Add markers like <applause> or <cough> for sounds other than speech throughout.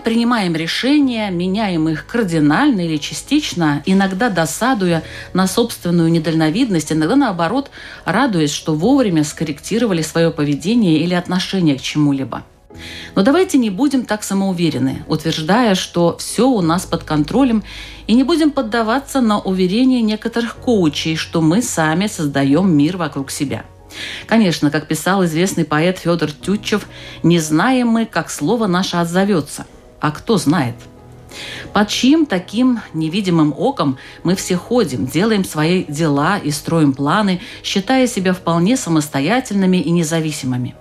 Принимаем решения, меняем их кардинально или частично, иногда досадуя на собственную недальновидность, иногда наоборот радуясь, что вовремя скорректировали свое поведение или отношение к чему-либо. Но давайте не будем так самоуверены, утверждая, что все у нас под контролем, и не будем поддаваться на уверения некоторых коучей, что мы сами создаем мир вокруг себя. Конечно, как писал известный поэт Федор Тютчев, не знаем мы, как слово наше отзовется. А кто знает? Под чьим таким невидимым оком мы все ходим, делаем свои дела и строим планы, считая себя вполне самостоятельными и независимыми.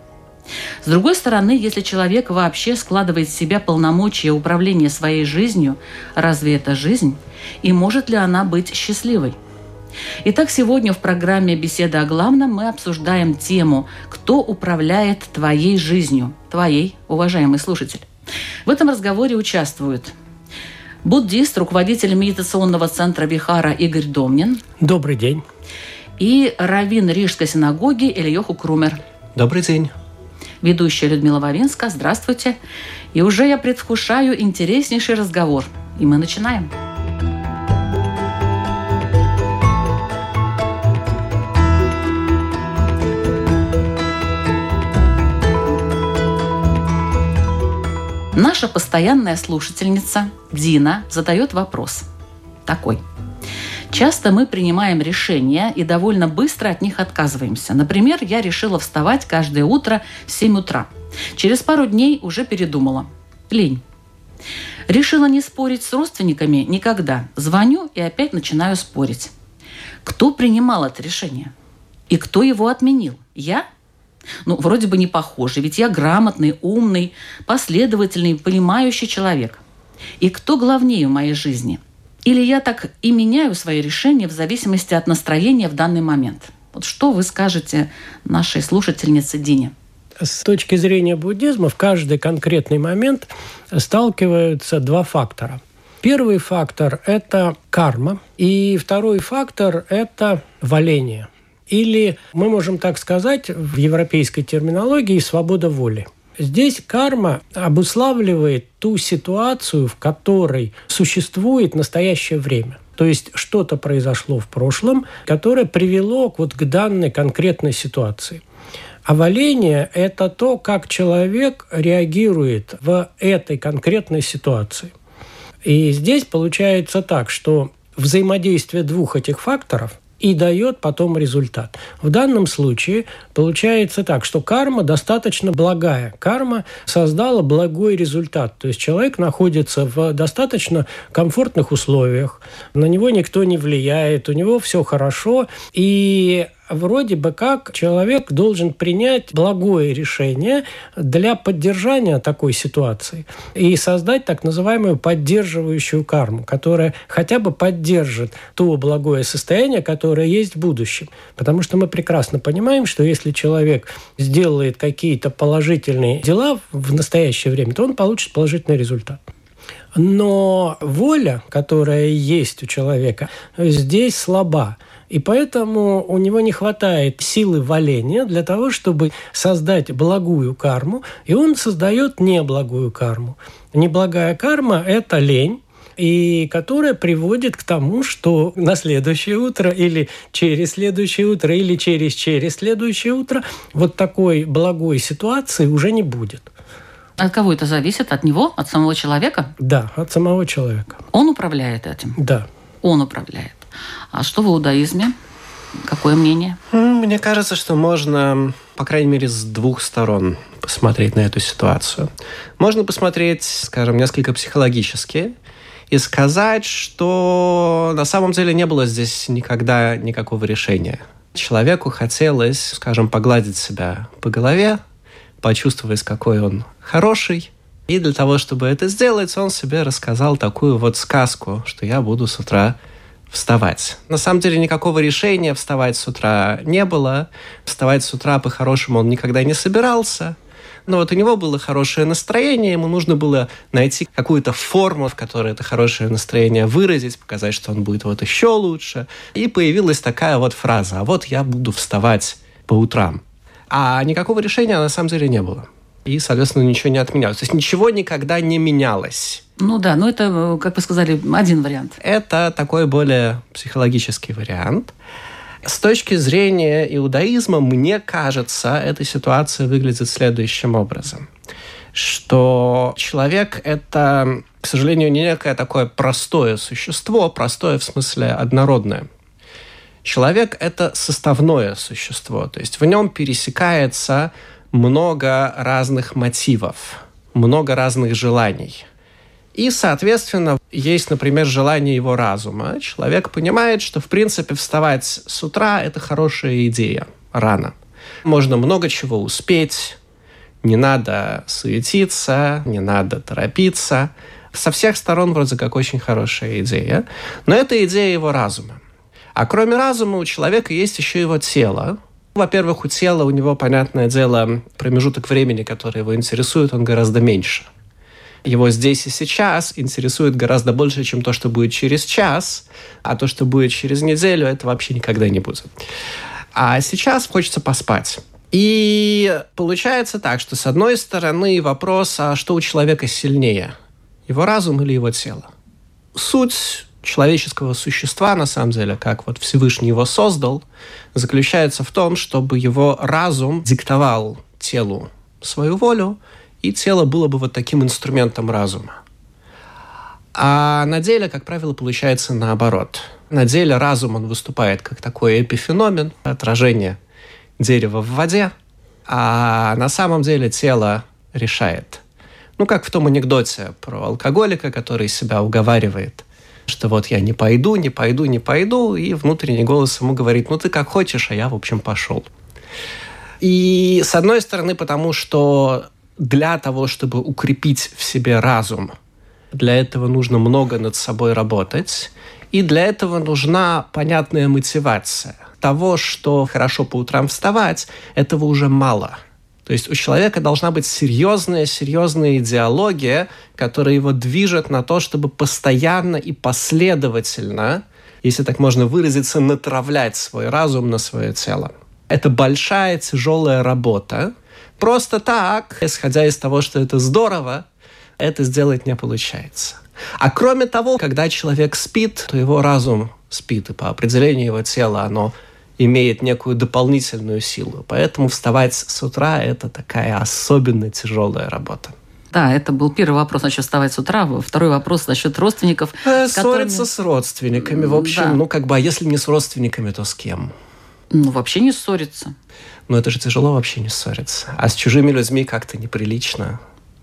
С другой стороны, если человек вообще складывает в себя полномочия управления своей жизнью, разве это жизнь? И может ли она быть счастливой? Итак, сегодня в программе «Беседа о главном» мы обсуждаем тему «Кто управляет твоей жизнью?» Твоей, уважаемый слушатель. В этом разговоре участвуют буддист, руководитель медитационного центра Вихара Игорь Домнин. Добрый день. И раввин Рижской синагоги Ильёху Крумер. Добрый день. Ведущая Людмила Вавинска. Здравствуйте. И уже я предвкушаю интереснейший разговор. И мы начинаем. Наша постоянная слушательница Дина задает вопрос такой. Часто мы принимаем решения и довольно быстро от них отказываемся. Например, я решила вставать каждое утро в 7 утра. Через пару дней уже передумала. Лень. Решила не спорить с родственниками никогда. Звоню и опять начинаю спорить. Кто принимал это решение? И кто его отменил? Я ну, вроде бы не похожи, ведь я грамотный, умный, последовательный, понимающий человек. И кто главнее в моей жизни? Или я так и меняю свои решения в зависимости от настроения в данный момент? Вот что вы скажете нашей слушательнице Дине? С точки зрения буддизма в каждый конкретный момент сталкиваются два фактора. Первый фактор – это карма, и второй фактор – это валение – или, мы можем так сказать, в европейской терминологии свобода воли. Здесь карма обуславливает ту ситуацию, в которой существует настоящее время. То есть что-то произошло в прошлом, которое привело вот к данной конкретной ситуации. А валение – это то, как человек реагирует в этой конкретной ситуации. И здесь получается так, что взаимодействие двух этих факторов – и дает потом результат. В данном случае получается так, что карма достаточно благая. Карма создала благой результат. То есть человек находится в достаточно комфортных условиях, на него никто не влияет, у него все хорошо, и вроде бы как человек должен принять благое решение для поддержания такой ситуации и создать так называемую поддерживающую карму, которая хотя бы поддержит то благое состояние, которое есть в будущем. Потому что мы прекрасно понимаем, что если человек сделает какие-то положительные дела в настоящее время, то он получит положительный результат. Но воля, которая есть у человека, здесь слаба. И поэтому у него не хватает силы валения для того, чтобы создать благую карму, и он создает неблагую карму. Неблагая карма – это лень, и которая приводит к тому, что на следующее утро или через следующее утро или через через следующее утро вот такой благой ситуации уже не будет. От кого это зависит? От него? От самого человека? Да, от самого человека. Он управляет этим? Да. Он управляет. А что в иудаизме? Какое мнение? Мне кажется, что можно, по крайней мере, с двух сторон посмотреть на эту ситуацию. Можно посмотреть, скажем, несколько психологически и сказать, что на самом деле не было здесь никогда никакого решения. Человеку хотелось, скажем, погладить себя по голове, почувствовать, какой он хороший. И для того, чтобы это сделать, он себе рассказал такую вот сказку, что я буду с утра вставать. На самом деле никакого решения вставать с утра не было. Вставать с утра по-хорошему он никогда не собирался. Но вот у него было хорошее настроение, ему нужно было найти какую-то форму, в которой это хорошее настроение выразить, показать, что он будет вот еще лучше. И появилась такая вот фраза «А вот я буду вставать по утрам». А никакого решения на самом деле не было. И, соответственно, ничего не отменялось. То есть ничего никогда не менялось. Ну да, но это, как вы сказали, один вариант. Это такой более психологический вариант. С точки зрения иудаизма, мне кажется, эта ситуация выглядит следующим образом. Что человек – это, к сожалению, не некое такое простое существо, простое в смысле однородное. Человек – это составное существо, то есть в нем пересекается много разных мотивов, много разных желаний – и, соответственно, есть, например, желание его разума. Человек понимает, что, в принципе, вставать с утра – это хорошая идея рано. Можно много чего успеть, не надо суетиться, не надо торопиться. Со всех сторон вроде как очень хорошая идея, но это идея его разума. А кроме разума у человека есть еще его тело. Во-первых, у тела у него, понятное дело, промежуток времени, который его интересует, он гораздо меньше – его здесь и сейчас интересует гораздо больше, чем то, что будет через час, а то, что будет через неделю, это вообще никогда не будет. А сейчас хочется поспать. И получается так, что с одной стороны вопрос, а что у человека сильнее? Его разум или его тело? Суть человеческого существа, на самом деле, как вот Всевышний его создал, заключается в том, чтобы его разум диктовал телу свою волю, и тело было бы вот таким инструментом разума. А на деле, как правило, получается наоборот. На деле разум, он выступает как такой эпифеномен, отражение дерева в воде, а на самом деле тело решает. Ну, как в том анекдоте про алкоголика, который себя уговаривает, что вот я не пойду, не пойду, не пойду, и внутренний голос ему говорит, ну ты как хочешь, а я, в общем, пошел. И с одной стороны, потому что для того, чтобы укрепить в себе разум, для этого нужно много над собой работать, и для этого нужна понятная мотивация. Того, что хорошо по утрам вставать, этого уже мало. То есть у человека должна быть серьезная, серьезная идеология, которая его движет на то, чтобы постоянно и последовательно, если так можно выразиться, натравлять свой разум на свое тело. Это большая, тяжелая работа, Просто так, исходя из того, что это здорово, это сделать не получается. А кроме того, когда человек спит, то его разум спит, и по определению его тела оно имеет некую дополнительную силу. Поэтому вставать с утра – это такая особенно тяжелая работа. Да, это был первый вопрос насчет вставать с утра. Второй вопрос насчет родственников. Э, ссориться которыми... с родственниками. В общем, да. ну как бы, а если не с родственниками, то с кем? Ну, вообще не ссориться. Но это же тяжело вообще не ссориться. А с чужими людьми как-то неприлично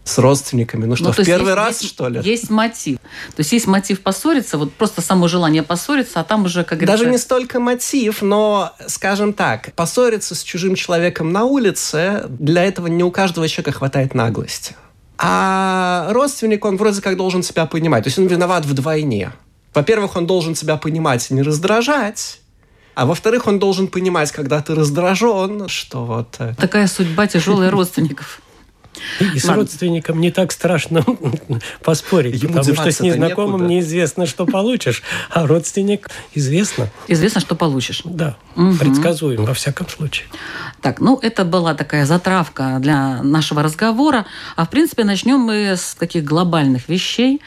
с родственниками. Ну что, ну, в первый есть, раз, есть, что ли? Есть мотив. То есть есть мотив поссориться, вот просто само желание поссориться, а там уже, как говорится... Даже не столько мотив, но, скажем так, поссориться с чужим человеком на улице, для этого не у каждого человека хватает наглости. А родственник, он вроде как должен себя понимать. То есть он виноват вдвойне. Во-первых, он должен себя понимать и не раздражать. А во-вторых, он должен понимать, когда ты раздражен, что вот... Э, Такая судьба тяжелая <laughs> родственников. И с Ладно. родственником не так страшно <laughs> поспорить, Ему потому что с незнакомым некуда. неизвестно, что получишь, а родственник известно. Известно, что получишь. Да, угу. предсказуем во всяком случае. Так, ну это была такая затравка для нашего разговора. А в принципе начнем мы с таких глобальных вещей.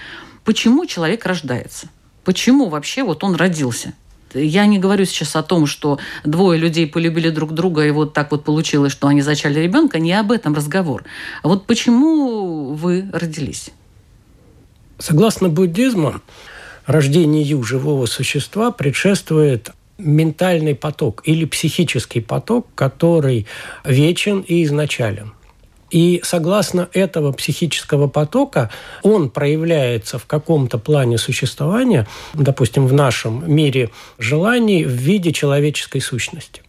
Почему человек рождается? Почему вообще вот он родился? Я не говорю сейчас о том, что двое людей полюбили друг друга, и вот так вот получилось, что они зачали ребенка. Не об этом разговор. А вот почему вы родились? Согласно буддизму, рождению живого существа предшествует ментальный поток или психический поток, который вечен и изначален. И согласно этого психического потока, он проявляется в каком-то плане существования, допустим, в нашем мире желаний в виде человеческой сущности.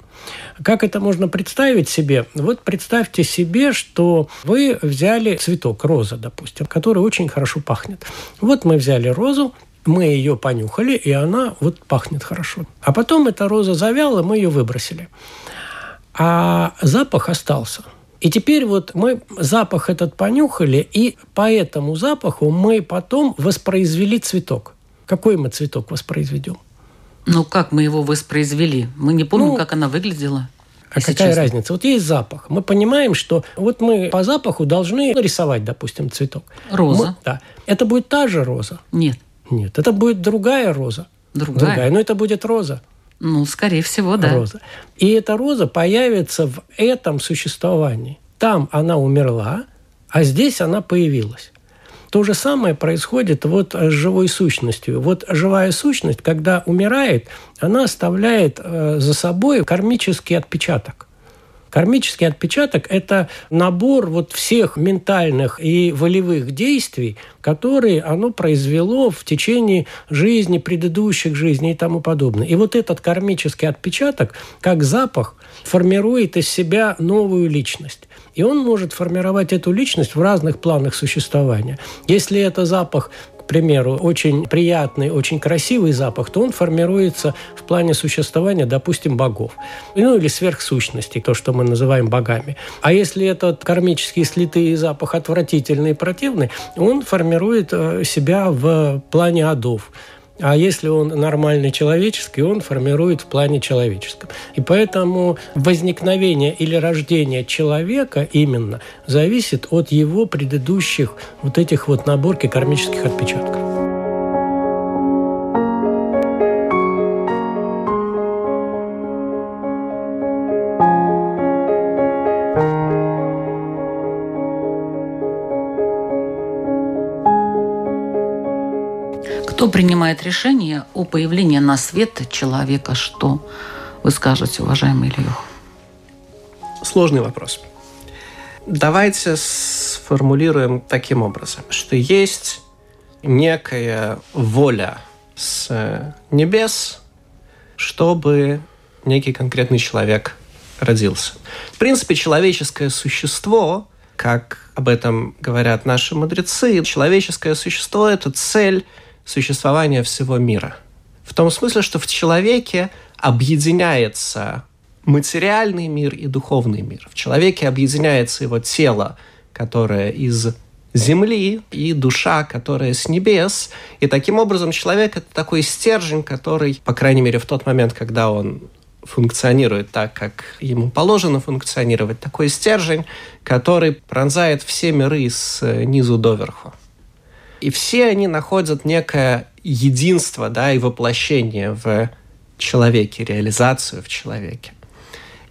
Как это можно представить себе? Вот представьте себе, что вы взяли цветок, роза, допустим, который очень хорошо пахнет. Вот мы взяли розу, мы ее понюхали, и она вот пахнет хорошо. А потом эта роза завяла, мы ее выбросили. А запах остался. И теперь вот мы запах этот понюхали, и по этому запаху мы потом воспроизвели цветок. Какой мы цветок воспроизведем? Ну, как мы его воспроизвели? Мы не помним, ну, как она выглядела. А какая честно. разница? Вот есть запах. Мы понимаем, что вот мы по запаху должны рисовать, допустим, цветок. Роза. Мы, да. Это будет та же роза? Нет. Нет, это будет другая роза. Другая? Другая, но это будет роза. Ну, скорее всего, да. Роза. И эта роза появится в этом существовании. Там она умерла, а здесь она появилась. То же самое происходит вот с живой сущностью. Вот живая сущность, когда умирает, она оставляет э, за собой кармический отпечаток. Кармический отпечаток – это набор вот всех ментальных и волевых действий, которые оно произвело в течение жизни, предыдущих жизней и тому подобное. И вот этот кармический отпечаток, как запах, формирует из себя новую личность. И он может формировать эту личность в разных планах существования. Если это запах примеру, очень приятный, очень красивый запах, то он формируется в плане существования, допустим, богов. Ну, или сверхсущностей, то, что мы называем богами. А если этот кармический слитый запах отвратительный и противный, он формирует э, себя в плане адов. А если он нормальный человеческий, он формирует в плане человеческом. И поэтому возникновение или рождение человека именно зависит от его предыдущих вот этих вот наборки кармических отпечатков. Кто принимает решение о появлении на свет человека? Что вы скажете, уважаемый Ильюх? Сложный вопрос. Давайте сформулируем таким образом, что есть некая воля с небес, чтобы некий конкретный человек родился. В принципе, человеческое существо, как об этом говорят наши мудрецы, человеческое существо – это цель существования всего мира. В том смысле, что в человеке объединяется материальный мир и духовный мир. В человеке объединяется его тело, которое из земли, и душа, которая с небес. И таким образом человек – это такой стержень, который, по крайней мере, в тот момент, когда он функционирует так, как ему положено функционировать, такой стержень, который пронзает все миры с низу до верху. И все они находят некое единство да, и воплощение в человеке, реализацию в человеке.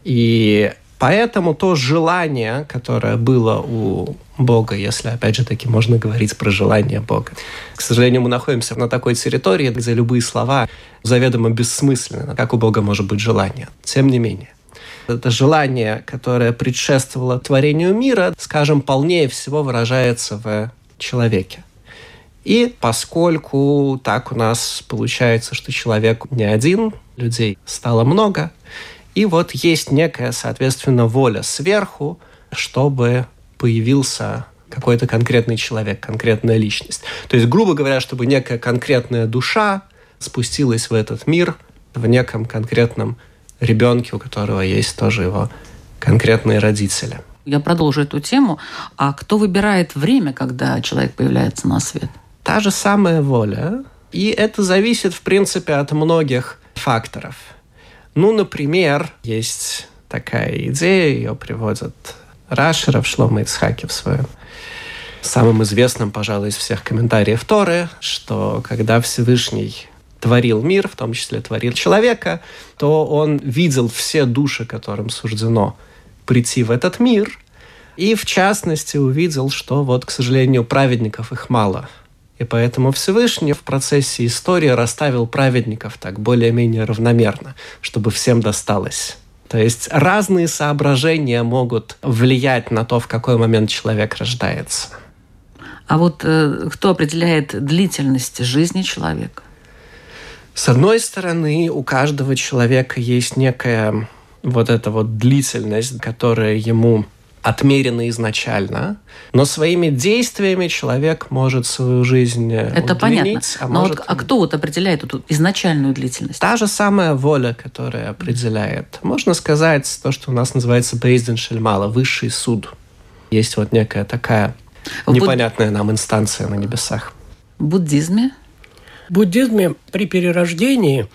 И поэтому то желание, которое было у Бога, если, опять же таки, можно говорить про желание Бога. К сожалению, мы находимся на такой территории, где любые слова заведомо бессмысленны. Как у Бога может быть желание? Тем не менее. Это желание, которое предшествовало творению мира, скажем, полнее всего выражается в человеке. И поскольку так у нас получается, что человек не один, людей стало много, и вот есть некая, соответственно, воля сверху, чтобы появился какой-то конкретный человек, конкретная личность. То есть, грубо говоря, чтобы некая конкретная душа спустилась в этот мир в неком конкретном ребенке, у которого есть тоже его конкретные родители. Я продолжу эту тему. А кто выбирает время, когда человек появляется на свет? Та же самая воля, и это зависит, в принципе, от многих факторов. Ну, например, есть такая идея, ее приводят Рашеров, Шлома Ицхаки в своем самым известном, пожалуй, из всех комментариев Торы, что когда Всевышний творил мир, в том числе творил человека, то он видел все души, которым суждено прийти в этот мир, и в частности увидел, что вот, к сожалению, праведников их мало – и поэтому Всевышний в процессе истории расставил праведников так более-менее равномерно, чтобы всем досталось. То есть разные соображения могут влиять на то, в какой момент человек рождается. А вот э, кто определяет длительность жизни человека? С одной стороны, у каждого человека есть некая вот эта вот длительность, которая ему отмерена изначально, но своими действиями человек может свою жизнь Это понятно. А, но может... вот, а кто вот определяет эту изначальную длительность? Та же самая воля, которая определяет. Можно сказать то, что у нас называется Бейзден Шельмала, высший суд. Есть вот некая такая в непонятная буд... нам инстанция на небесах. В буддизме? В буддизме при перерождении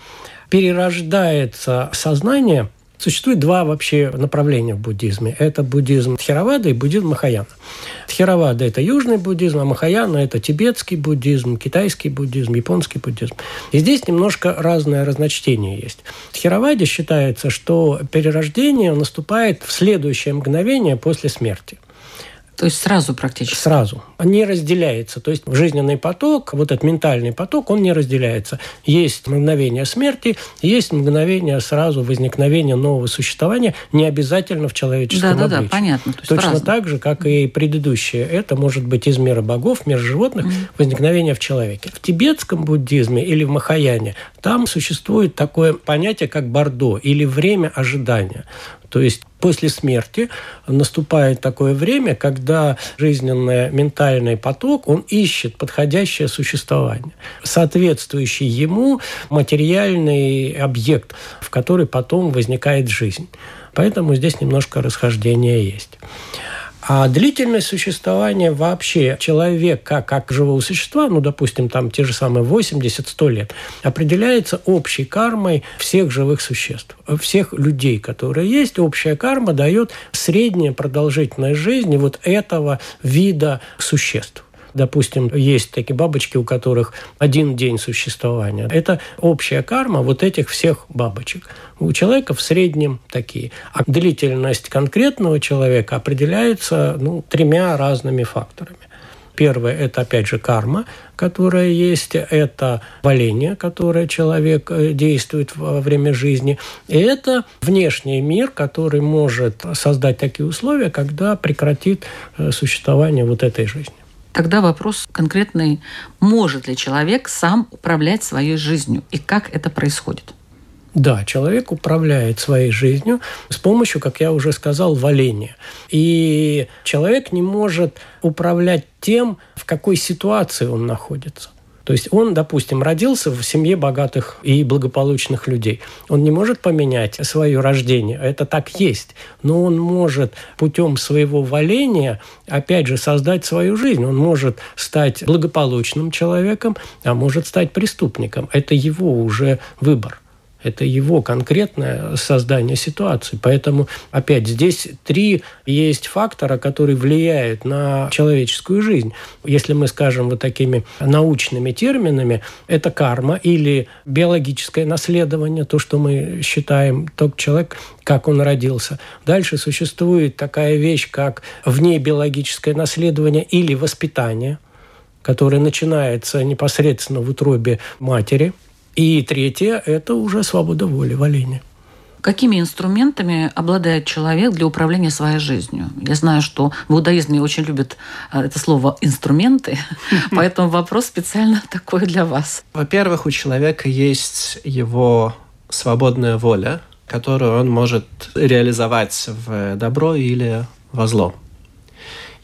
перерождается сознание – Существует два вообще направления в буддизме. Это буддизм Тхеравада и буддизм Махаяна. Тхеравада – это южный буддизм, а Махаяна – это тибетский буддизм, китайский буддизм, японский буддизм. И здесь немножко разное разночтение есть. В Тхераваде считается, что перерождение наступает в следующее мгновение после смерти. То есть сразу практически? Сразу. Не разделяется. То есть жизненный поток, вот этот ментальный поток, он не разделяется. Есть мгновение смерти, есть мгновение сразу возникновения нового существования, не обязательно в человеческом да, обличии. Да, да, понятно. То есть Точно разно. так же, как и предыдущее. Это может быть из мира богов, мир животных, mm возникновение в человеке. В тибетском буддизме или в Махаяне там существует такое понятие, как бордо или время ожидания. То есть после смерти наступает такое время, когда жизненный ментальный поток, он ищет подходящее существование, соответствующий ему материальный объект, в который потом возникает жизнь. Поэтому здесь немножко расхождения есть. А длительность существования вообще человека как живого существа, ну, допустим, там те же самые 80-100 лет, определяется общей кармой всех живых существ, всех людей, которые есть. Общая карма дает средняя продолжительность жизни вот этого вида существ. Допустим, есть такие бабочки, у которых один день существования. Это общая карма вот этих всех бабочек. У человека в среднем такие. А длительность конкретного человека определяется ну, тремя разными факторами. Первое – это, опять же, карма, которая есть, это валение, которое человек э, действует во время жизни, и это внешний мир, который может создать такие условия, когда прекратит э, существование вот этой жизни. Тогда вопрос конкретный, может ли человек сам управлять своей жизнью и как это происходит? Да, человек управляет своей жизнью с помощью, как я уже сказал, валения. И человек не может управлять тем, в какой ситуации он находится. То есть он, допустим, родился в семье богатых и благополучных людей. Он не может поменять свое рождение, это так есть. Но он может путем своего валения, опять же, создать свою жизнь. Он может стать благополучным человеком, а может стать преступником. Это его уже выбор. Это его конкретное создание ситуации. Поэтому, опять, здесь три есть фактора, которые влияют на человеческую жизнь. Если мы скажем вот такими научными терминами, это карма или биологическое наследование, то, что мы считаем, тот человек, как он родился. Дальше существует такая вещь, как внебиологическое наследование или воспитание, которое начинается непосредственно в утробе матери – и третье – это уже свобода воли, валения. Какими инструментами обладает человек для управления своей жизнью? Я знаю, что в иудаизме очень любят э, это слово «инструменты», <laughs> поэтому вопрос специально <laughs> такой для вас. Во-первых, у человека есть его свободная воля, которую он может реализовать в добро или во зло.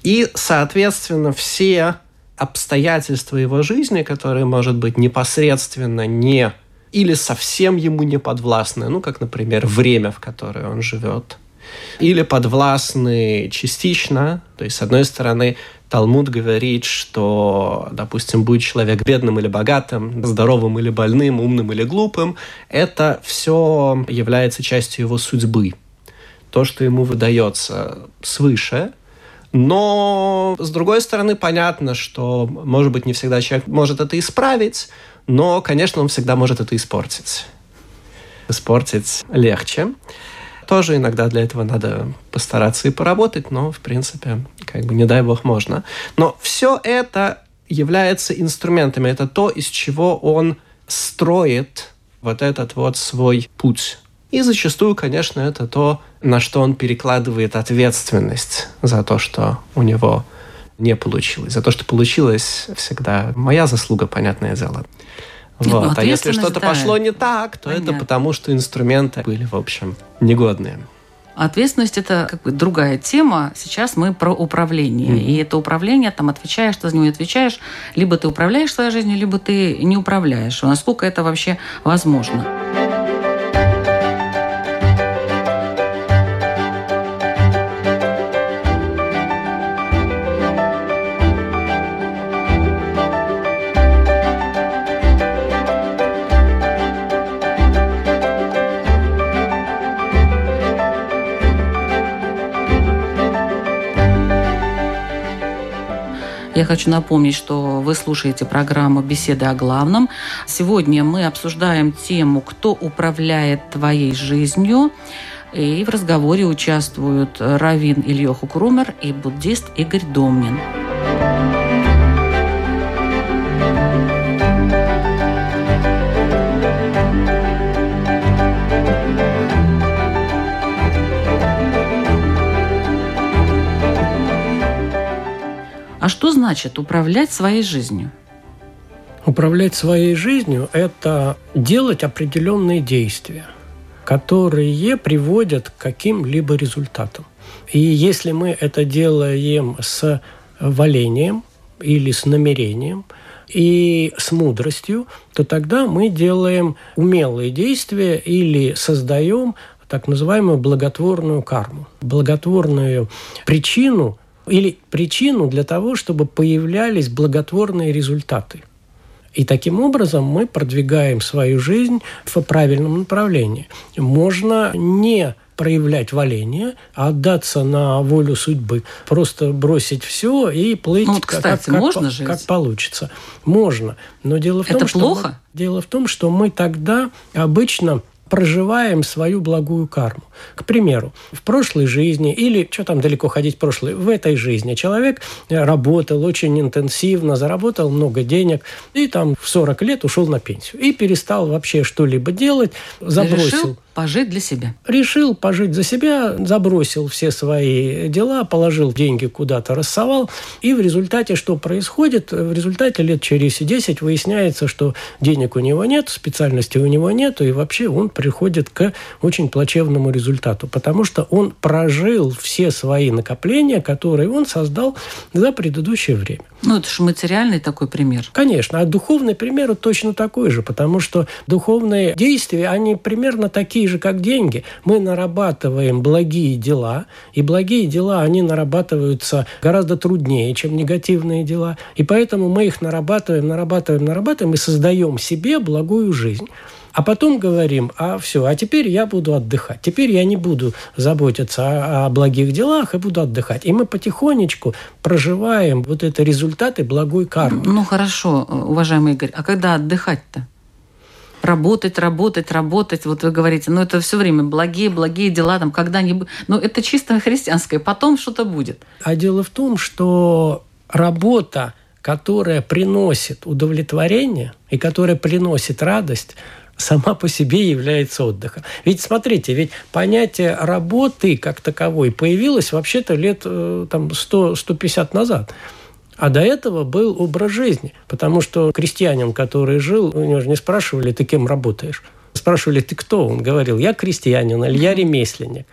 И, соответственно, все обстоятельства его жизни, которые, может быть, непосредственно не или совсем ему не подвластны, ну, как, например, время, в которое он живет, или подвластны частично, то есть, с одной стороны, Талмуд говорит, что, допустим, будет человек бедным или богатым, здоровым или больным, умным или глупым, это все является частью его судьбы. То, что ему выдается свыше, но, с другой стороны, понятно, что, может быть, не всегда человек может это исправить, но, конечно, он всегда может это испортить. Испортить легче. Тоже иногда для этого надо постараться и поработать, но, в принципе, как бы не дай бог можно. Но все это является инструментами. Это то, из чего он строит вот этот вот свой путь и зачастую, конечно, это то, на что он перекладывает ответственность за то, что у него не получилось. За то, что получилось, всегда моя заслуга, понятное дело. Ну, Вот. А если что-то да. пошло не так, то это Понятно. потому, что инструменты были, в общем, негодные. Ответственность это как бы другая тема. Сейчас мы про управление. И это управление, там отвечаешь, ты за него не отвечаешь. Либо ты управляешь своей жизнью, либо ты не управляешь. Насколько это вообще возможно? Хочу напомнить, что вы слушаете программу «Беседы о главном». Сегодня мы обсуждаем тему «Кто управляет твоей жизнью?». И в разговоре участвуют Равин Ильёху Крумер и буддист Игорь Домнин. Значит управлять своей жизнью? Управлять своей жизнью – это делать определенные действия, которые приводят к каким-либо результатам. И если мы это делаем с валением или с намерением и с мудростью, то тогда мы делаем умелые действия или создаем так называемую благотворную карму, благотворную причину или причину для того, чтобы появлялись благотворные результаты. И таким образом мы продвигаем свою жизнь в правильном направлении. Можно не проявлять валение, а отдаться на волю судьбы, просто бросить все и плыть, Ну вот, кстати, можно же как ведь? получится. Можно, но дело в Это том, что плохо? мы- дело в том, что мы тогда обычно проживаем свою благую карму. К примеру, в прошлой жизни, или что там далеко ходить в прошлое, в этой жизни человек э, работал очень интенсивно, заработал много денег, и там в 40 лет ушел на пенсию. И перестал вообще что-либо делать, забросил Решил пожить для себя. решил пожить за себя, забросил все свои дела, положил деньги куда-то, рассовал. И в результате что происходит? В результате лет через 10 выясняется, что денег у него нет, специальности у него нет, и вообще он приходит к очень плачевному результату, потому что он прожил все свои накопления, которые он создал за предыдущее время. Ну, это же материальный такой пример. Конечно, а духовный пример точно такой же, потому что духовные действия, они примерно такие же, как деньги. Мы нарабатываем благие дела, и благие дела, они нарабатываются гораздо труднее, чем негативные дела, и поэтому мы их нарабатываем, нарабатываем, нарабатываем и создаем себе благую жизнь. А потом говорим, а все, а теперь я буду отдыхать. Теперь я не буду заботиться о, о благих делах и буду отдыхать. И мы потихонечку проживаем вот это результаты благой кармы. Ну, хорошо, уважаемый Игорь, а когда отдыхать-то? Работать, работать, работать. Вот вы говорите, ну это все время благие, благие дела, там когда-нибудь. Ну это чисто христианское. Потом что-то будет. А дело в том, что работа, которая приносит удовлетворение и которая приносит радость, сама по себе является отдыхом. Ведь смотрите, ведь понятие работы как таковой появилось вообще-то лет э, там, 100-150 назад. А до этого был образ жизни. Потому что крестьянин, который жил, у него же не спрашивали, ты кем работаешь. Спрашивали, ты кто? Он говорил, я крестьянин или я ремесленник.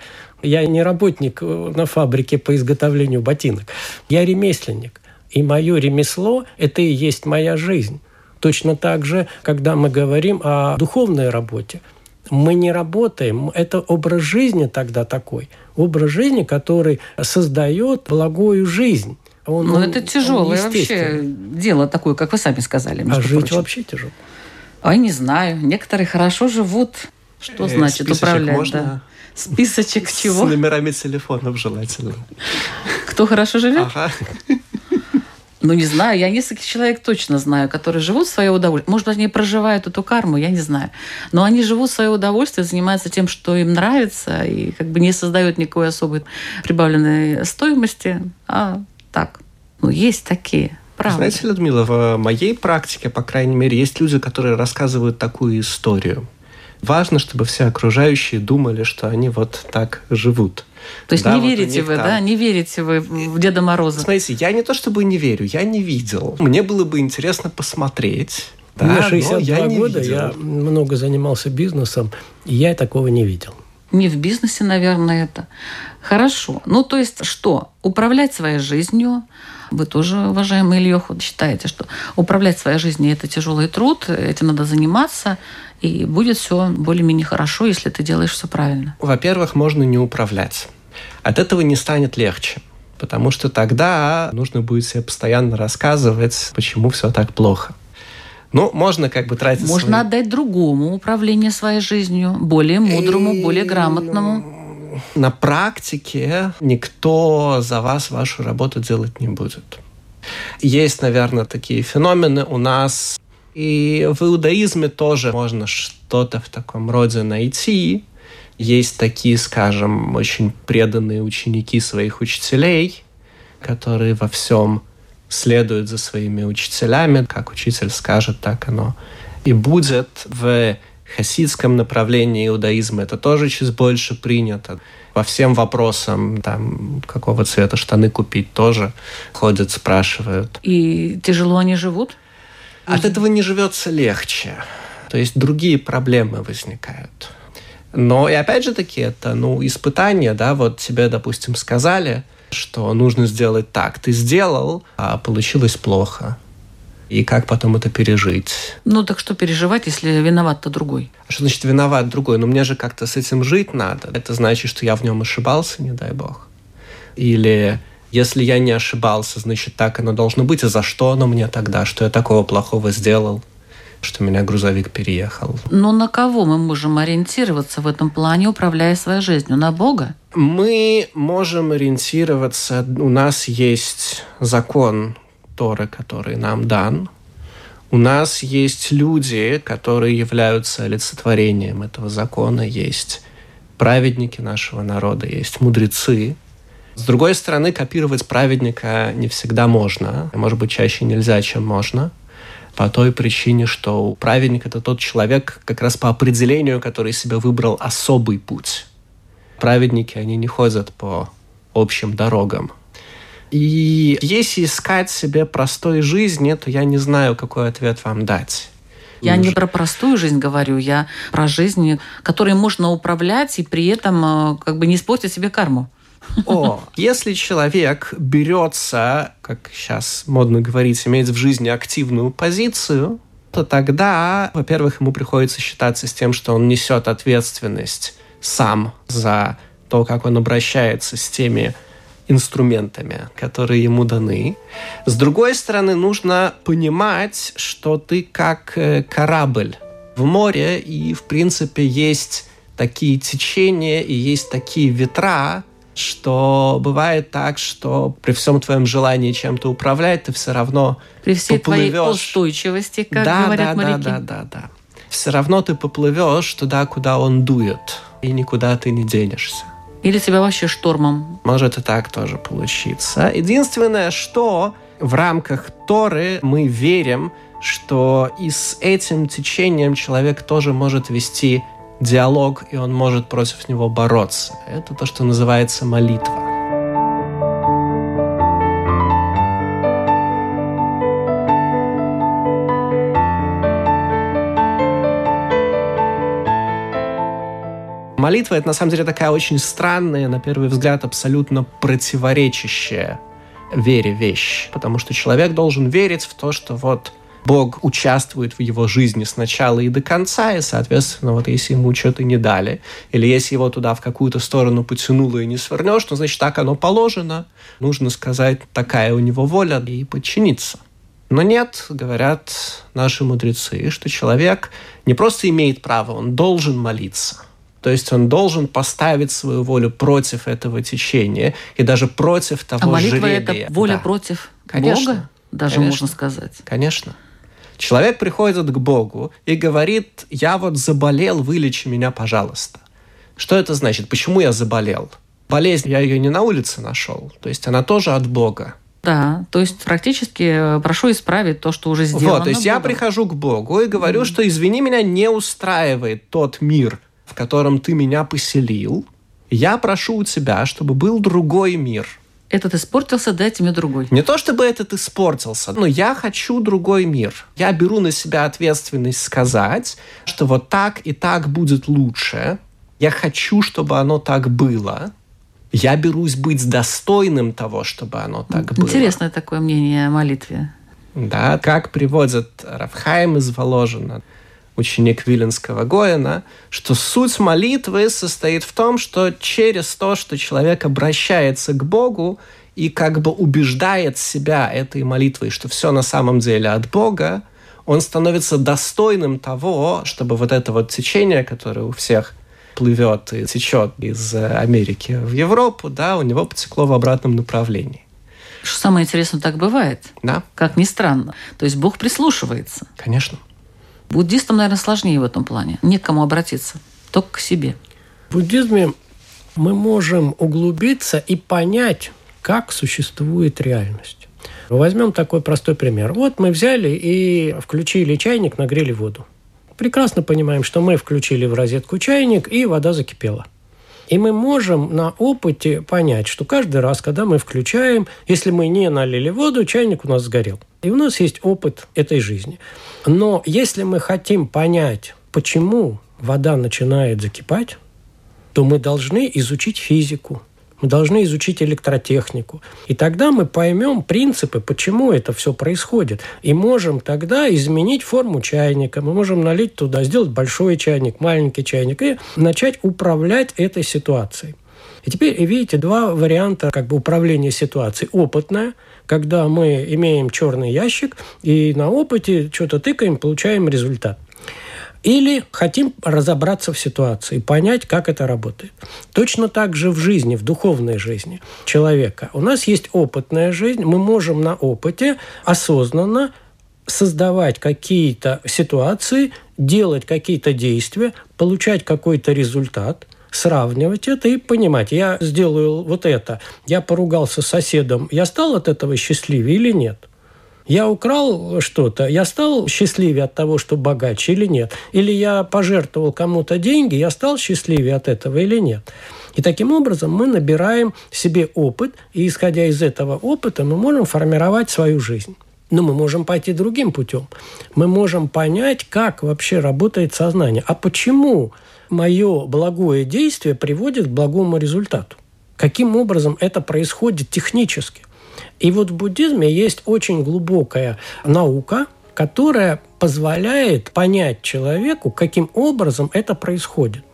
Я не работник э, на фабрике по изготовлению ботинок. Я ремесленник. И мое ремесло – это и есть моя жизнь. Точно так же, когда мы говорим о духовной работе, мы не работаем, это образ жизни тогда такой. Образ жизни, который создает благую жизнь. Он, Ну он- это тяжелое вообще дело такое, как вы сами сказали. А жить прочим. вообще тяжело. Ой, не знаю. Некоторые хорошо живут. Что Э, значит управлять? можно? Да. Списочек С чего? номерами телефонов желательно. Кто хорошо живет? Ага. Ну, не знаю, я нескольких человек точно знаю, которые живут в свое удовольствие. Может быть, они проживают эту карму, я не знаю. Но они живут в свое удовольствие, занимаются тем, что им нравится, и как бы не создают никакой особой прибавленной стоимости. А так, ну, есть такие. Правда. Знаете, Людмила, в моей практике, по крайней мере, есть люди, которые рассказывают такую историю. Важно, чтобы все окружающие думали, что они вот так живут. То есть Да, не вот верите вы, там- да? Не верите вы в Деда Мороза? Смотрите, я не то чтобы не верю, я не видел. Мне было бы интересно посмотреть. Да, Мне но 62 я не года, видел. я много занимался бизнесом, и я такого не видел. Не в бизнесе, наверное, это. Хорошо. Ну, то есть что? Управлять своей жизнью. Вы тоже, уважаемый Ильёху, считаете, что управлять своей жизнью – это тяжелый труд, этим надо заниматься, и будет все более-менее хорошо, если ты делаешь все правильно. Во-первых, можно не управлять. От этого не станет легче. Потому что тогда нужно будет себе постоянно рассказывать, почему все так плохо. Ну, можно как бы тратить Можно свои- отдать другому управление своей жизнью, более мудрому, более грамотному. на практике никто за вас вашу работу делать не будет. Есть, наверное, такие феномены у нас. И в иудаизме тоже можно что-то в таком роде найти. Есть такие, скажем, очень преданные ученики своих учителей, которые во всем следуют за своими учителями. Как учитель скажет, так оно и будет. В хасидском направлении иудаизма это тоже чуть больше принято. По всем вопросам, там, какого цвета штаны купить, тоже ходят, спрашивают. И тяжело они живут? От этого не живется легче. То есть другие проблемы возникают. Но и опять же таки это ну, испытание, да, вот тебе, допустим, сказали, что нужно сделать так. Ты сделал, а получилось плохо. И как потом это пережить? Ну так что переживать, если виноват-то другой? А что значит виноват другой? Ну мне же как-то с этим жить надо. Это значит, что я в нем ошибался, не дай бог. Или если я не ошибался, значит так оно должно быть. И за что оно мне тогда? Что я такого плохого сделал? Что меня грузовик переехал? Но на кого мы можем ориентироваться в этом плане, управляя своей жизнью? На Бога? Мы можем ориентироваться, у нас есть закон Торы, который нам дан. У нас есть люди, которые являются олицетворением этого закона, есть праведники нашего народа, есть мудрецы. С другой стороны, копировать праведника не всегда можно, может быть, чаще нельзя, чем можно, по той причине, что праведник – это тот человек, как раз по определению, который себе выбрал особый путь праведники, они не ходят по общим дорогам. И если искать себе простой жизни, то я не знаю, какой ответ вам дать. Я не про простую жизнь говорю, я про жизнь, которой можно управлять и при этом э, как бы не испортить себе карму. О, если человек берется, как сейчас модно говорить, иметь в жизни активную позицию, то тогда, во-первых, ему приходится считаться с тем, что он несет ответственность сам за то, как он обращается с теми инструментами, которые ему даны. С другой стороны, нужно понимать, что ты как э, корабль в море, и, в принципе, есть такие течения и есть такие ветра, что бывает так, что при всем твоем желании чем-то управлять, ты все равно При всей твоей поплывешь. устойчивости, как да, говорят да, моряки. да, да, да, да. Все равно ты поплывешь туда, куда он дует, и никуда ты не денешься. Или тебя вообще штормом. Может и так тоже получиться. Единственное, что в рамках Торы мы верим, что и с этим течением человек тоже может вести диалог, и он может против него бороться. Это то, что называется молитва. Молитва – это на самом деле такая очень странная, на первый взгляд, абсолютно противоречащая вере вещь. Потому что человек должен верить в то, что вот Бог участвует в его жизни с начала и до конца, и, соответственно, вот если ему что-то не дали, или если его туда в какую-то сторону потянуло и не свернешь, то значит так оно положено. Нужно сказать, такая у него воля, и подчиниться. Но нет, говорят наши мудрецы, что человек не просто имеет право, он должен молиться. То есть он должен поставить свою волю против этого течения и даже против того А молитва жребия. это воля Да. против Конечно. Бога, даже Конечно. можно сказать. Конечно. Человек приходит к Богу и говорит, я вот заболел, вылечи меня, пожалуйста. Что это значит? Почему я заболел? Болезнь, я ее не на улице нашел. То есть она тоже от Бога. Да, то есть практически э, прошу исправить то, что уже сделано. Вот, то есть я Богом. прихожу к Богу и говорю, что извини, меня не устраивает тот мир, в котором ты меня поселил. Я прошу у тебя, чтобы был другой мир. Этот испортился, дайте мне другой. Не то чтобы этот испортился, но я хочу другой мир. Я беру на себя ответственность сказать, что вот так и так будет лучше. Я хочу, чтобы оно так было. Я берусь быть достойным того, чтобы оно так было. Интересное такое мнение о молитве. Да, как приводит Рафхайм из Воложина, ученик Виленского Гоина, что суть молитвы состоит в том, что через то, что человек обращается к Богу и как бы убеждает себя этой молитвой, что все на самом деле от Бога, он становится достойным того, чтобы вот это вот течение, которое у всех плывет и течет из Америки в Европу, да, у него потекло в обратном направлении. Что самое интересное, так бывает. Да. Как ни странно. То есть Бог прислушивается. Конечно. Буддистам, наверное, сложнее в этом плане. Не кому обратиться, только к себе. В буддизме мы можем углубиться и понять, как существует реальность. Возьмем такой простой пример. Вот мы взяли и включили чайник, нагрели воду. Прекрасно понимаем, что мы включили в розетку чайник, и вода закипела. И мы можем на опыте понять, что каждый раз, когда мы включаем, если мы не налили воду, чайник у нас сгорел. И у нас есть опыт этой жизни. Но если мы хотим понять, почему вода начинает закипать, то мы должны изучить физику, мы должны изучить электротехнику. И тогда мы поймем принципы, почему это все происходит. И можем тогда изменить форму чайника. Мы можем налить туда, сделать большой чайник, маленький чайник и начать управлять этой ситуацией. И теперь видите два варианта как бы управления ситуацией. Опытная, когда мы имеем черный ящик и на опыте что-то тыкаем, получаем результат. Или хотим разобраться в ситуации, понять, как это работает. Точно так же в жизни, в духовной жизни человека. У нас есть опытная жизнь, мы можем на опыте осознанно создавать какие-то ситуации, делать какие-то действия, получать какой-то результат – сравнивать это и понимать, я сделаю вот это, я поругался с соседом, я стал от этого счастливее или нет? Я украл что-то, я стал счастливее от того, что богаче или нет? Или я пожертвовал кому-то деньги, я стал счастливее от этого или нет? И таким образом мы набираем себе опыт, и исходя из этого опыта мы можем формировать свою жизнь. Но мы можем пойти другим путем. Мы можем понять, как вообще работает сознание. А почему мое благое действие приводит к благому результату? Каким образом это происходит технически? И вот в буддизме есть очень глубокая наука, которая позволяет понять человеку, каким образом это происходит.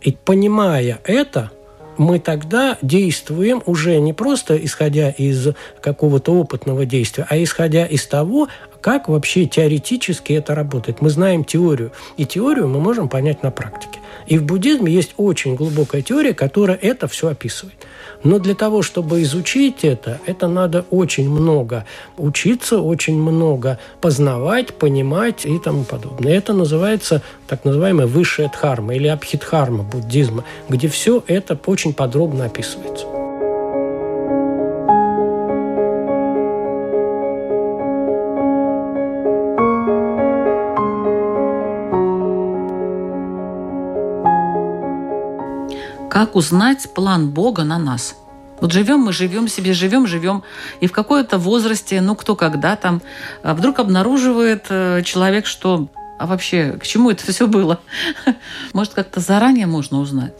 И понимая это, мы тогда действуем уже не просто исходя из какого-то опытного действия, а исходя из того, как вообще теоретически это работает. Мы знаем теорию, и теорию мы можем понять на практике. И в буддизме есть очень глубокая теория, которая это все описывает. Но для того, чтобы изучить это, это надо очень много учиться, очень много познавать, понимать и тому подобное. Это называется так называемая высшая дхарма или абхидхарма буддизма, где все это очень подробно описывается. Как узнать план Бога на нас? Вот живем мы, живем себе, живем, живем, и в какой-то возрасте, ну кто когда там, а вдруг обнаруживает э, человек, что а вообще к чему это все было? <laughs> Может, как-то заранее можно узнать?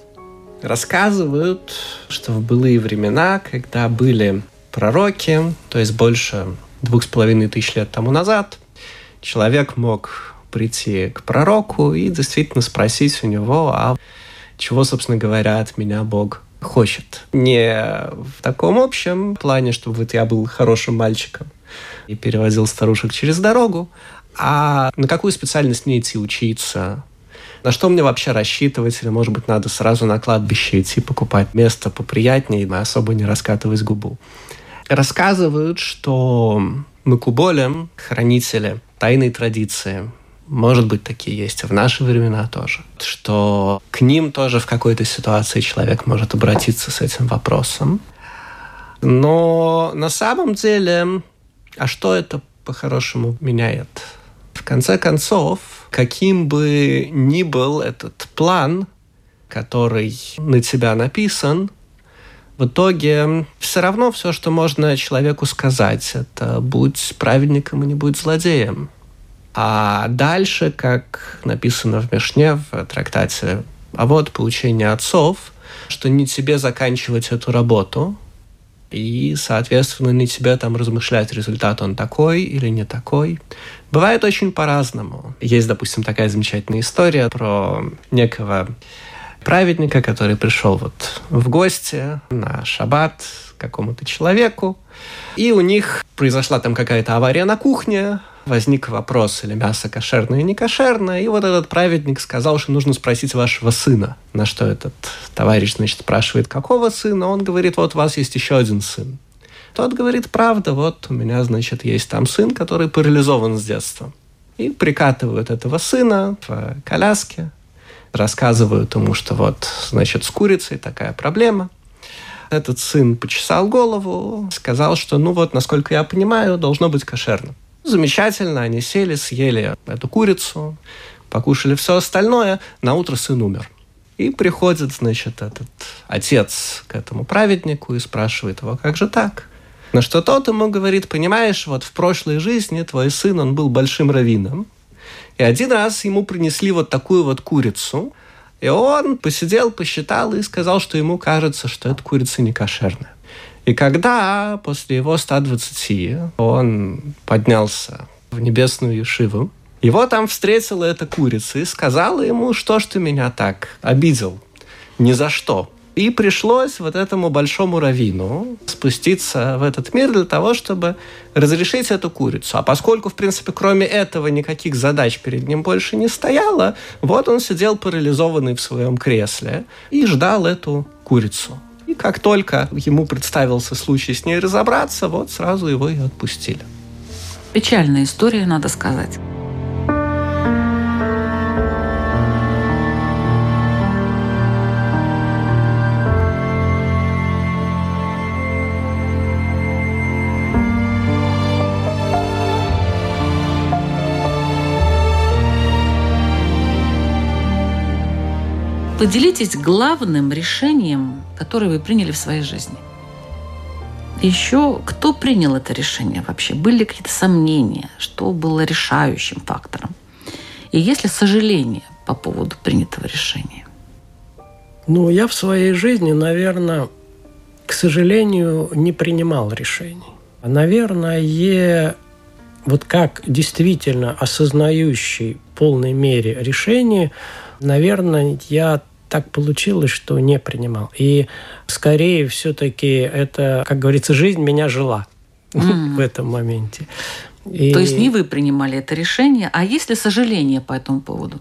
Рассказывают, что в былые времена, когда были пророки, то есть больше двух с половиной тысяч лет тому назад, человек мог прийти к пророку и действительно спросить у него, а чего, собственно говоря, от меня Бог хочет. Не в таком общем плане, чтобы вот я был хорошим мальчиком и перевозил старушек через дорогу, а на какую специальность мне идти учиться, на что мне вообще рассчитывать, или, может быть, надо сразу на кладбище идти покупать место поприятнее, особо не раскатывать губу. Рассказывают, что Макуболем, хранители тайной традиции, может быть, такие есть в наши времена тоже. Что к ним тоже в какой-то ситуации человек может обратиться с этим вопросом. Но на самом деле, а что это по-хорошему меняет? В конце концов, каким бы ни был этот план, который на тебя написан, в итоге все равно все, что можно человеку сказать, это будь праведником и не будь злодеем. А дальше, как написано в Мишне, в трактате «А вот получение отцов», что не тебе заканчивать эту работу, и, соответственно, не тебе там размышлять, результат он такой или не такой. Бывает очень по-разному. Есть, допустим, такая замечательная история про некого праведника, который пришел вот в гости на шаббат какому-то человеку, и у них произошла там какая-то авария на кухне, возник вопрос, или мясо кошерное или не кошерное, и вот этот праведник сказал, что нужно спросить вашего сына. На что этот товарищ, значит, спрашивает, какого сына? Он говорит, вот у вас есть еще один сын. Тот говорит, правда, вот у меня, значит, есть там сын, который парализован с детства. И прикатывают этого сына в коляске, рассказывают ему, что вот, значит, с курицей такая проблема. Этот сын почесал голову, сказал, что, ну вот, насколько я понимаю, должно быть кошерно. Замечательно, они сели, съели эту курицу, покушали все остальное, на утро сын умер. И приходит, значит, этот отец к этому праведнику и спрашивает его, как же так? На что тот ему говорит, понимаешь, вот в прошлой жизни твой сын, он был большим раввином, и один раз ему принесли вот такую вот курицу, и он посидел, посчитал и сказал, что ему кажется, что эта курица не кошерная. И когда после его 120 он поднялся в небесную Ешиву, его там встретила эта курица и сказала ему, что ж ты меня так обидел, ни за что. И пришлось вот этому большому раввину спуститься в этот мир для того, чтобы разрешить эту курицу. А поскольку, в принципе, кроме этого никаких задач перед ним больше не стояло, вот он сидел парализованный в своем кресле и ждал эту курицу. И как только ему представился случай с ней разобраться, вот сразу его и отпустили. Печальная история, надо сказать. Поделитесь главным решением, которое вы приняли в своей жизни. Еще кто принял это решение вообще? Были какие-то сомнения? Что было решающим фактором? И есть ли сожаление по поводу принятого решения? Ну, я в своей жизни, наверное, к сожалению, не принимал решений. Наверное, вот как действительно осознающий в полной мере решение, наверное, я так получилось, что не принимал. И скорее все-таки это, как говорится, жизнь меня жила mm. <laughs> в этом моменте. И... То есть не вы принимали это решение, а есть ли сожаление по этому поводу?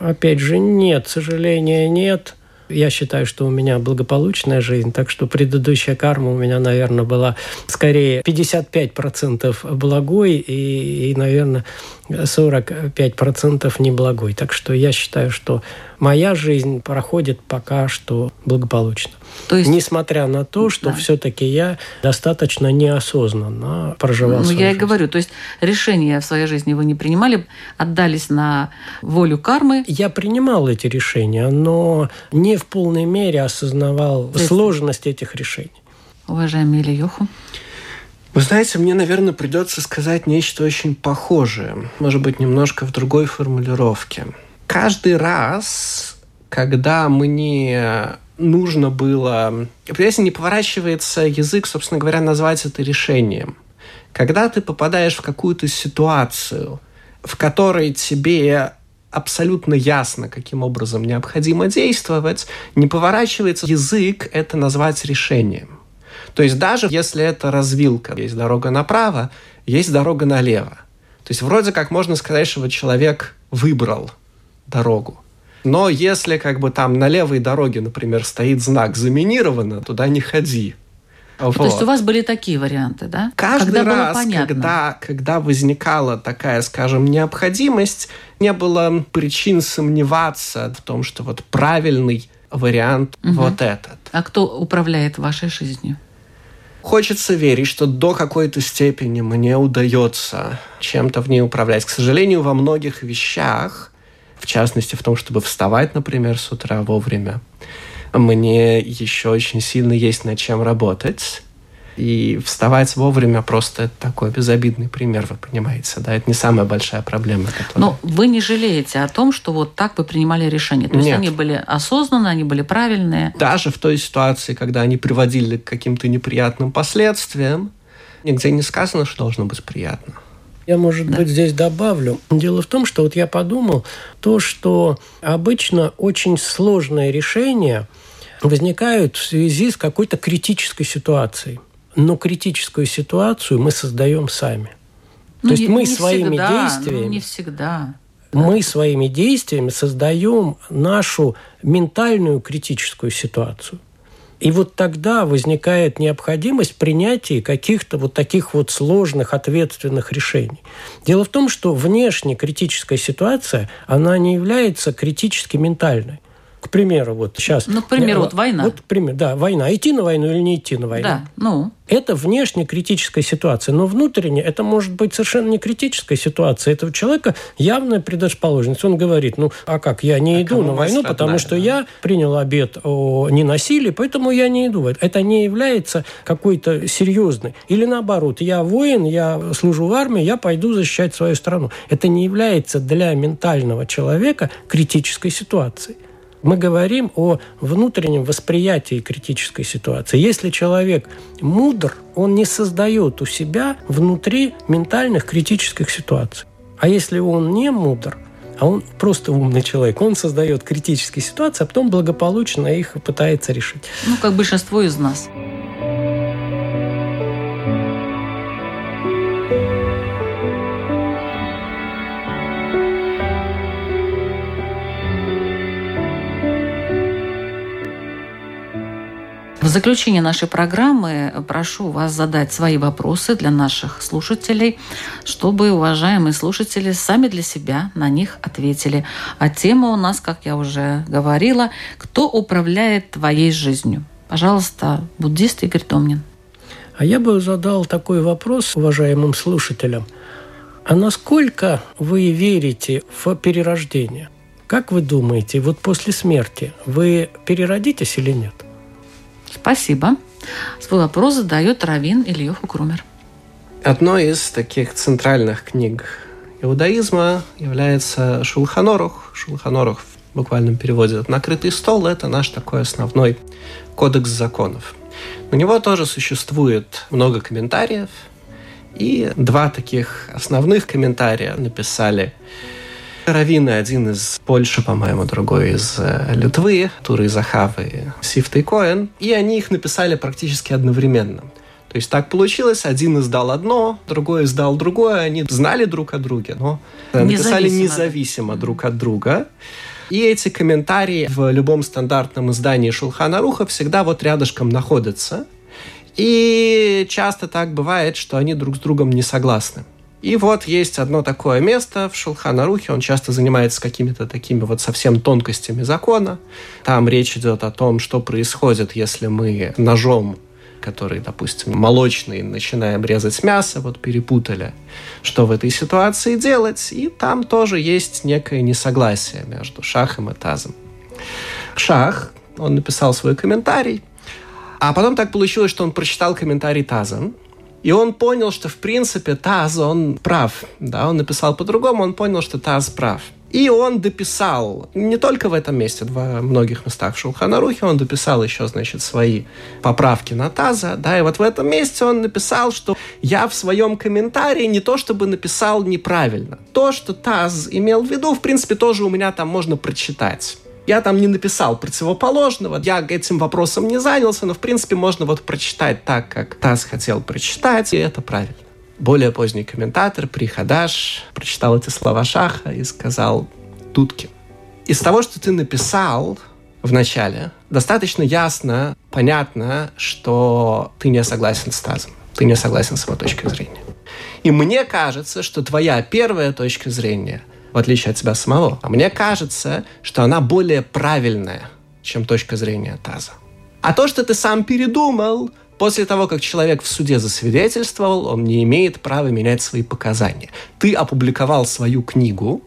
Опять же, нет, сожаления нет. Я считаю, что у меня благополучная жизнь, так что предыдущая карма у меня, наверное, была скорее 55% благой и, и, наверное, 45% неблагой. Так что я считаю, что моя жизнь проходит пока что благополучно. То есть, Несмотря на то, что да. все-таки я достаточно неосознанно проживал Ну, свою я жизнь. и говорю, то есть решения в своей жизни вы не принимали, отдались на волю кармы? Я принимал эти решения, но не в полной мере осознавал есть... сложность этих решений. Уважаемый Илья Йоху. Вы знаете, мне, наверное, придется сказать нечто очень похожее, может быть, немножко в другой формулировке. Каждый раз, когда мне нужно было... Понимаете, не поворачивается язык, собственно говоря, назвать это решением. Когда ты попадаешь в какую-то ситуацию, в которой тебе абсолютно ясно, каким образом необходимо действовать, не поворачивается язык это назвать решением. То есть даже если это развилка, есть дорога направо, есть дорога налево. То есть вроде как можно сказать, что человек выбрал дорогу. Но если как бы там на левой дороге, например, стоит знак «заминировано», туда не ходи. Вот. То есть у вас были такие варианты, да? Каждый когда раз, когда, когда возникала такая, скажем, необходимость, не было причин сомневаться в том, что вот правильный вариант угу. вот этот. А кто управляет вашей жизнью? Хочется верить, что до какой-то степени мне удается чем-то в ней управлять. К сожалению, во многих вещах в частности в том, чтобы вставать, например, с утра вовремя, мне еще очень сильно есть над чем работать. И вставать вовремя просто такой безобидный пример, вы понимаете, да, это не самая большая проблема. Которая... Но вы не жалеете о том, что вот так вы принимали решения? То есть Нет. они были осознанные, они были правильные? Даже в той ситуации, когда они приводили к каким-то неприятным последствиям, нигде не сказано, что должно быть приятно. Я, может да. быть, здесь добавлю. Дело в том, что вот я подумал, то, что обычно очень сложные решения возникают в связи с какой-то критической ситуацией. Но критическую ситуацию мы создаем сами. Ну, То есть мы своими всегда, ну, действиями... Ну, не всегда. Мы своими действиями создаем нашу ментальную критическую ситуацию. И вот тогда возникает необходимость принятия каких-то вот таких вот сложных, ответственных решений. Дело в том, что внешне критическая ситуация, она не является критически ментальной. К примеру, вот сейчас... Ну, к примеру, вот война. Вот, пример, да, война. Идти на войну или не идти на войну? Да, ну. Это внешне критическая ситуация, но внутренне это может быть совершенно не критическая ситуация. Этого человека явная предрасположенность. Он говорит, ну, а как, я не а иду на войну, родная, потому что да. я принял обет о ненасилии, поэтому я не иду. Это не является какой-то серьезной. Или наоборот, я воин, я служу в армии, я пойду защищать свою страну. Это не является для ментального человека критической ситуацией мы говорим о внутреннем восприятии критической ситуации. Если человек мудр, он не создает у себя внутри ментальных критических ситуаций. А если он не мудр, а он просто умный человек, он создает критические ситуации, а потом благополучно их пытается решить. Ну, как большинство из нас. В заключение нашей программы прошу вас задать свои вопросы для наших слушателей, чтобы уважаемые слушатели сами для себя на них ответили. А тема у нас, как я уже говорила, «Кто управляет твоей жизнью?» Пожалуйста, буддист Игорь Томнин. А я бы задал такой вопрос уважаемым слушателям. А насколько вы верите в перерождение? Как вы думаете, вот после смерти вы переродитесь или нет? Спасибо. Свой вопрос задает Равин Ильюху Крумер. Одной из таких центральных книг иудаизма является Шулханорух. Шулханорух в буквальном переводе «накрытый стол» – это наш такой основной кодекс законов. На него тоже существует много комментариев, и два таких основных комментария написали Равины, один из Польши, по-моему, другой из э, Литвы, Туры Захавы, Сифта и Коэн, и они их написали практически одновременно. То есть так получилось, один издал одно, другой издал другое, они знали друг о друге, но написали независимо, независимо друг от друга. И эти комментарии в любом стандартном издании Шулхана Руха всегда вот рядышком находятся. И часто так бывает, что они друг с другом не согласны. И вот есть одно такое место в Шулханарухе, он часто занимается какими-то такими вот совсем тонкостями закона. Там речь идет о том, что происходит, если мы ножом который, допустим, молочный, начинаем резать мясо, вот перепутали, что в этой ситуации делать, и там тоже есть некое несогласие между шахом и тазом. Шах, он написал свой комментарий, а потом так получилось, что он прочитал комментарий Таза, и он понял, что, в принципе, Таз, он прав. Да, он написал по-другому, он понял, что Таз прав. И он дописал, не только в этом месте, во многих местах в он дописал еще, значит, свои поправки на Таза, да, и вот в этом месте он написал, что я в своем комментарии не то чтобы написал неправильно. То, что Таз имел в виду, в принципе, тоже у меня там можно прочитать. Я там не написал противоположного, я этим вопросом не занялся, но, в принципе, можно вот прочитать так, как Тасс хотел прочитать, и это правильно. Более поздний комментатор, Прихадаш, прочитал эти слова Шаха и сказал Дудки. Из того, что ты написал в начале, достаточно ясно, понятно, что ты не согласен с Тазом. Ты не согласен с его точкой зрения. И мне кажется, что твоя первая точка зрения – в отличие от себя самого. А мне кажется, что она более правильная, чем точка зрения Таза. А то, что ты сам передумал, после того, как человек в суде засвидетельствовал, он не имеет права менять свои показания. Ты опубликовал свою книгу,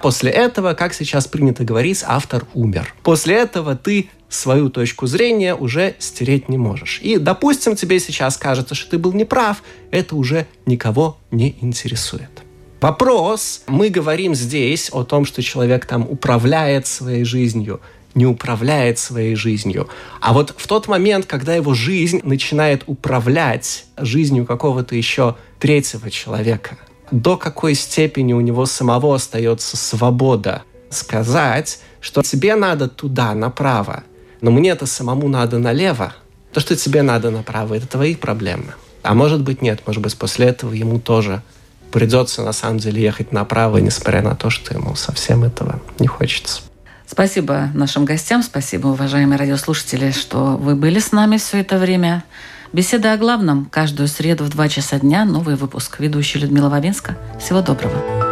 После этого, как сейчас принято говорить, автор умер. После этого ты свою точку зрения уже стереть не можешь. И, допустим, тебе сейчас кажется, что ты был неправ, это уже никого не интересует. Вопрос, мы говорим здесь о том, что человек там управляет своей жизнью, не управляет своей жизнью. А вот в тот момент, когда его жизнь начинает управлять жизнью какого-то еще третьего человека, до какой степени у него самого остается свобода сказать, что тебе надо туда, направо, но мне-то самому надо налево. То, что тебе надо направо, это твои проблемы. А может быть нет, может быть после этого ему тоже придется на самом деле ехать направо, несмотря на то, что ему совсем этого не хочется. Спасибо нашим гостям, спасибо, уважаемые радиослушатели, что вы были с нами все это время. Беседа о главном. Каждую среду в 2 часа дня новый выпуск. Ведущая Людмила Вавинска. Всего доброго.